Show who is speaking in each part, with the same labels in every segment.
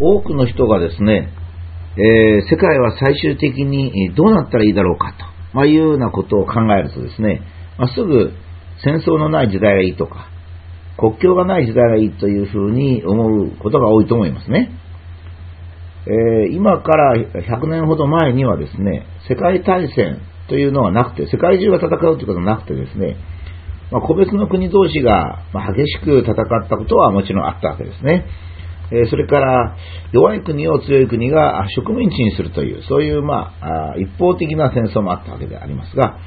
Speaker 1: 多くの人がですね、えー、世界は最終的にどうなったらいいだろうかと、まあ、いうようなことを考えるとですね、まあ、すぐ戦争のない時代がいいとか、国境がない時代がいいというふうに思うことが多いと思いますね。えー、今から100年ほど前にはですね、世界大戦というのはなくて、世界中が戦うということはなくてですね、まあ、個別の国同士が激しく戦ったことはもちろんあったわけですね。えそれから弱い国を強い国が植民地にするという、そういう、まあ、一方的な戦争もあったわけでありますが、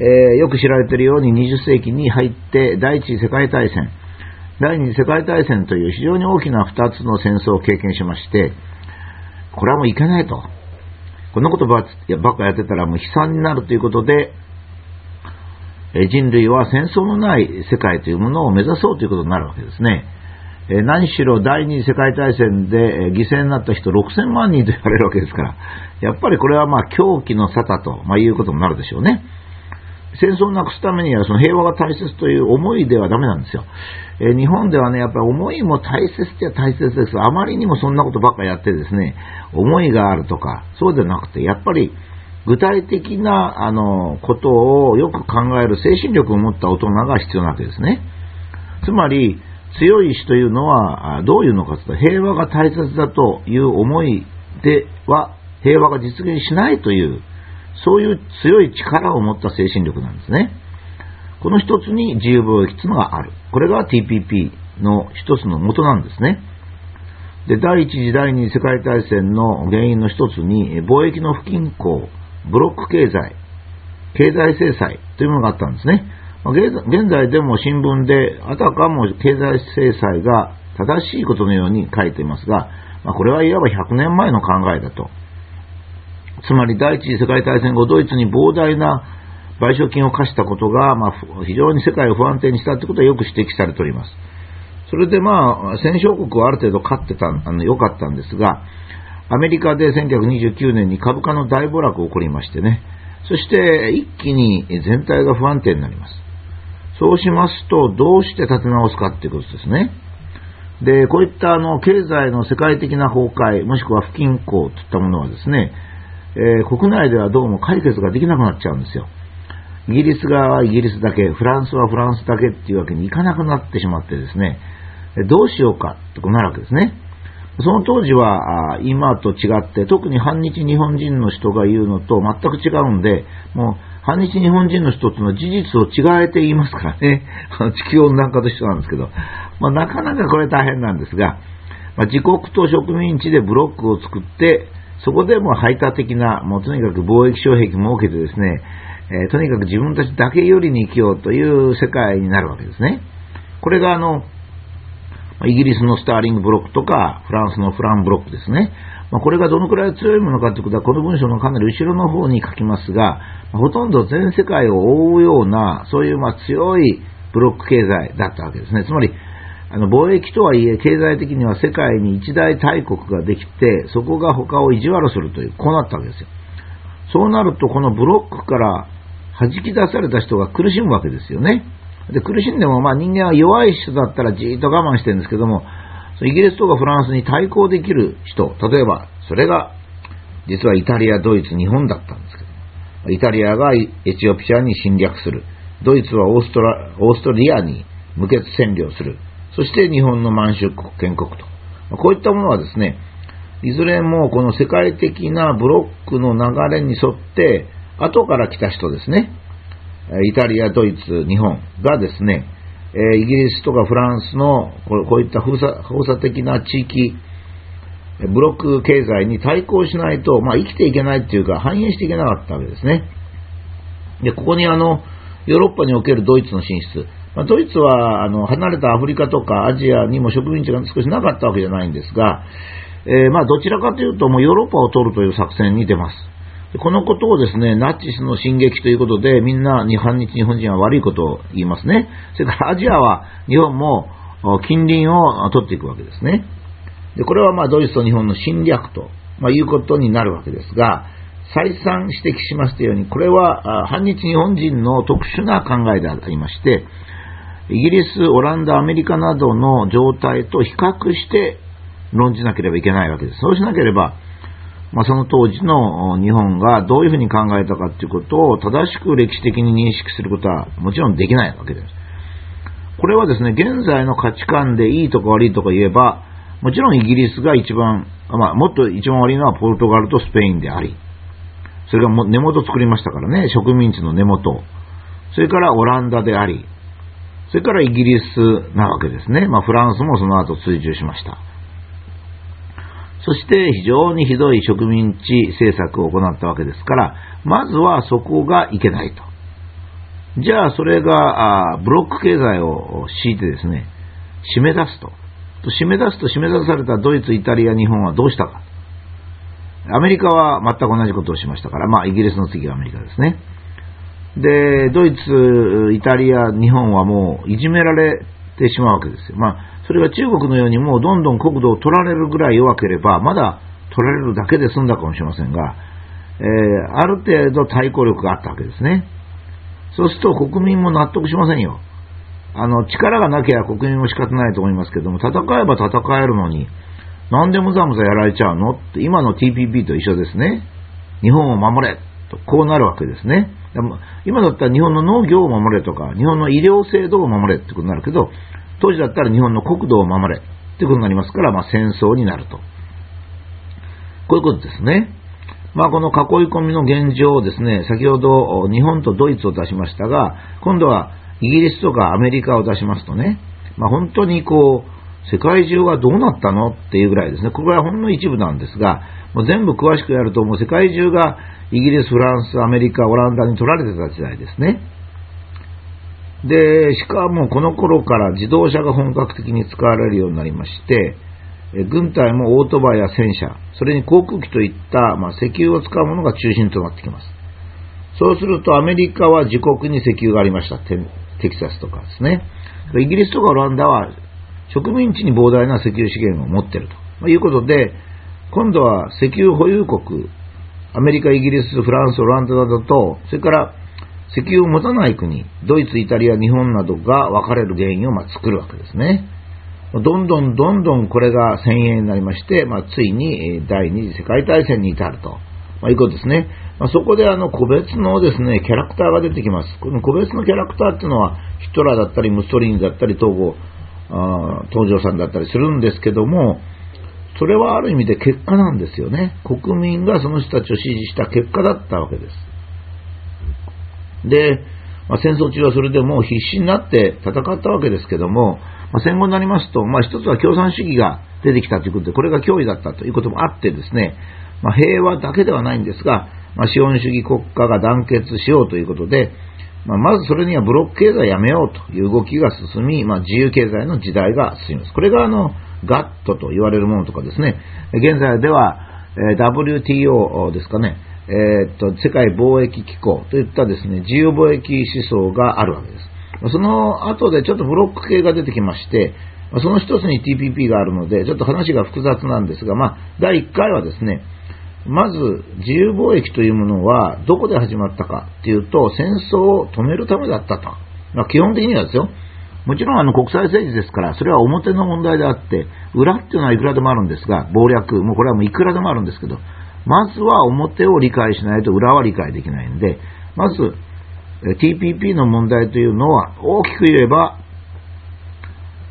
Speaker 1: え、よく知られているように20世紀に入って第一次世界大戦、第二次世界大戦という非常に大きな2つの戦争を経験しまして、これはもういけないと。こんなことばっかやってたらもう悲惨になるということで、人類は戦争のない世界というものを目指そうということになるわけですね。え何しろ第二次世界大戦で犠牲になった人6000万人と言われるわけですから、やっぱりこれはまあ狂気の沙汰と、まあ、いうことになるでしょうね。戦争をなくすためにはその平和が大切という思いではダメなんですよ。え日本ではね、やっぱり思いも大切って大切です。あまりにもそんなことばっかやってですね、思いがあるとか、そうでなくて、やっぱり具体的なあのことをよく考える精神力を持った大人が必要なわけですね。つまり、強い意志というのはどういうのかというと平和が大切だという思いでは平和が実現しないというそういう強い力を持った精神力なんですね。この一つに自由貿易というのがある。これが TPP の一つの元なんですね。で、第一次第二次世界大戦の原因の一つに貿易の不均衡、ブロック経済、経済制裁というものがあったんですね。現在でも新聞で、あたかも経済制裁が正しいことのように書いていますが、まあ、これはいわば100年前の考えだと。つまり第一次世界大戦後、ドイツに膨大な賠償金を課したことが、まあ、非常に世界を不安定にしたということはよく指摘されております。それでまあ、戦勝国はある程度勝ってた、あの、良かったんですが、アメリカで1929年に株価の大暴落が起こりましてね、そして一気に全体が不安定になります。そうしますと、どうして立て直すかっていうことですね。で、こういったあの経済の世界的な崩壊、もしくは不均衡といったものはですね、えー、国内ではどうも解決ができなくなっちゃうんですよ。イギリス側はイギリスだけ、フランスはフランスだけっていうわけにいかなくなってしまってですね、どうしようかってなるわけですね。その当時は今と違って、特に反日日本人の人が言うのと全く違うんで、もう反日日本人の人っていうのは事実を違えて言いますからね、地球温暖化と一緒なんですけど、まあ、なかなかこれ大変なんですが、まあ、自国と植民地でブロックを作って、そこでも排他的な、もうとにかく貿易障壁設けてですね、えー、とにかく自分たちだけよりに生きようという世界になるわけですね。これがあの、イギリスのスターリングブロックとか、フランスのフランブロックですね。まあ、これがどのくらい強いものかということは、この文章のかなり後ろの方に書きますが、ほとんど全世界を覆うような、そういうま強いブロック経済だったわけですね。つまり、あの貿易とはいえ、経済的には世界に一大大国ができて、そこが他を意地悪するという、こうなったわけですよ。そうなると、このブロックから弾き出された人が苦しむわけですよね。で苦しんでも、ま、人間は弱い人だったらじーっと我慢してるんですけども、イギリスとかフランスに対抗できる人、例えば、それが、実はイタリア、ドイツ、日本だったんですけど、イタリアがエチオピアに侵略する。ドイツはオーストラオーストリアに無血占領する。そして日本の満州国、建国と。こういったものはですね、いずれもこの世界的なブロックの流れに沿って、後から来た人ですね、イタリア、ドイツ、日本がですね、えイギリスとかフランスのこういった封鎖封鎖的な地域、ブロック経済に対抗しないと、まあ、生きていけないっていうか、反映していけなかったわけですね。で、ここにあの、ヨーロッパにおけるドイツの進出、まあ、ドイツはあの離れたアフリカとかアジアにも植民地が少しなかったわけじゃないんですが、えー、まあどちらかというともうヨーロッパを取るという作戦に出ます。このことをですね、ナチスの進撃ということで、みんな日本日本人は悪いことを言いますね。それからアジアは日本も近隣を取っていくわけですね。でこれはまあドイツと日本の侵略と、まあ、いうことになるわけですが、再三指摘しましたように、これは反日日本人の特殊な考えでありまして、イギリス、オランダ、アメリカなどの状態と比較して、論じなければいけないわけです。そうしなければ、まあ、その当時の日本がどういうふうに考えたかということを正しく歴史的に認識することはもちろんできないわけです。これはですね、現在の価値観でいいとか悪いとか言えば、もちろんイギリスが一番、まあ、もっと一番悪いのはポルトガルとスペインであり、それがも根元作りましたからね、植民地の根元。それからオランダであり、それからイギリスなわけですね。まあ、フランスもその後追従しました。そして非常にひどい植民地政策を行ったわけですから、まずはそこがいけないと。じゃあそれがブロック経済を敷いてですね、締め出すと。締め出すと締め出されたドイツ、イタリア、日本はどうしたか。アメリカは全く同じことをしましたから、まあイギリスの次はアメリカですね。で、ドイツ、イタリア、日本はもういじめられてしまうわけですよ。まあ、それが中国のようにもうどんどん国土を取られるぐらい弱ければ、まだ取られるだけで済んだかもしれませんが、えー、ある程度対抗力があったわけですね。そうすると国民も納得しませんよ。あの、力がなきゃ国民も仕方ないと思いますけども、戦えば戦えるのに、なんでむざむざやられちゃうのって、今の TPP と一緒ですね。日本を守れと、こうなるわけですね。今だったら日本の農業を守れとか、日本の医療制度を守れってことになるけど、当時だったら日本の国土を守れってことになりますから、まあ、戦争になると。こういうことですね。まあ、この囲い込みの現状をですね、先ほど日本とドイツを出しましたが、今度はイギリスとかアメリカを出しますとね、まあ、本当にこう、世界中はどうなったのっていうぐらいですね、これはほんの一部なんですが、もう全部詳しくやると、もう世界中がイギリス、フランス、アメリカ、オランダに取られてた時代ですね。で、しかもこの頃から自動車が本格的に使われるようになりまして、軍隊もオートバイや戦車、それに航空機といった、まあ、石油を使うものが中心となってきます。そうするとアメリカは自国に石油がありました。テキサスとかですね。イギリスとかオランダは植民地に膨大な石油資源を持っていると、まあ、いうことで、今度は石油保有国、アメリカ、イギリス、フランス、オランダなどと、それから石油を持たない国、ドイツ、イタリア、日本などが分かれる原因をま作るわけですね。どんどんどんどんこれが先鋭になりまして、まあ、ついに第二次世界大戦に至ると、まあ、いうことですね。まあ、そこであの個別のですね、キャラクターが出てきます。この個別のキャラクターっていうのは、ヒトラーだったり、ムストリーニだったり、東郷、東条さんだったりするんですけども、それはある意味で結果なんですよね。国民がその人たちを支持した結果だったわけです。で、まあ、戦争中はそれでもう必死になって戦ったわけですけども、まあ、戦後になりますと、まあ、一つは共産主義が出てきたということで、これが脅威だったということもあってですね、まあ、平和だけではないんですが、まあ資本主義国家が団結しようということで、まあまずそれにはブロック経済やめようという動きが進み、まあ自由経済の時代が進みます。これがあの、ガットと言われるものとかですね、現在では、え WTO ですかね、えー、っと、世界貿易機構といったですね、自由貿易思想があるわけです。その後でちょっとブロック系が出てきまして、その一つに TPP があるので、ちょっと話が複雑なんですが、まあ、第1回はですね、まず自由貿易というものはどこで始まったかというと、戦争を止めるためだったと。まあ、基本的にはですよ、もちろんあの国際政治ですから、それは表の問題であって、裏っていうのはいくらでもあるんですが、謀略、もうこれはもういくらでもあるんですけど、まずは表を理解しないと裏は理解できないんで、まず TPP の問題というのは大きく言えば、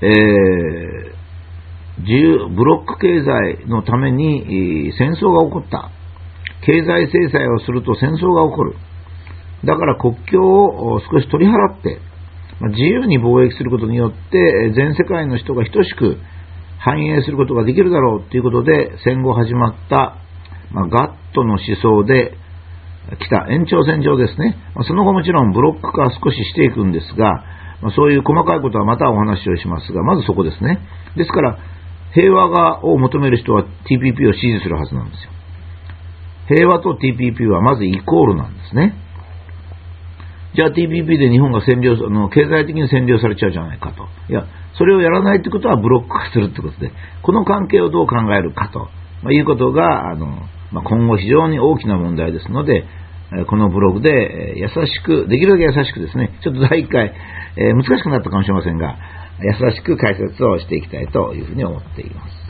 Speaker 1: えー、自由、ブロック経済のために戦争が起こった。経済制裁をすると戦争が起こる。だから国境を少し取り払って、自由に貿易することによって全世界の人が等しく繁栄することができるだろうということで戦後始まった、まあ、ガットの思想で来た延長線上ですね、まあ、その後もちろんブロック化少ししていくんですが、まあ、そういう細かいことはまたお話をしますがまずそこですね。ですから平和がを求める人は TPP を支持するはずなんですよ。平和と TPP はまずイコールなんですね。じゃあ TPP で日本が占領、あの経済的に占領されちゃうじゃないかと。いや、それをやらないということはブロック化するということで、この関係をどう考えるかと、まあ、いうことが、あのまあ、今後非常に大きな問題ですので、このブログで優しく、できるだけ優しくですね、ちょっと第1回、えー、難しくなったかもしれませんが、優しく解説をしていきたいというふうに思っています。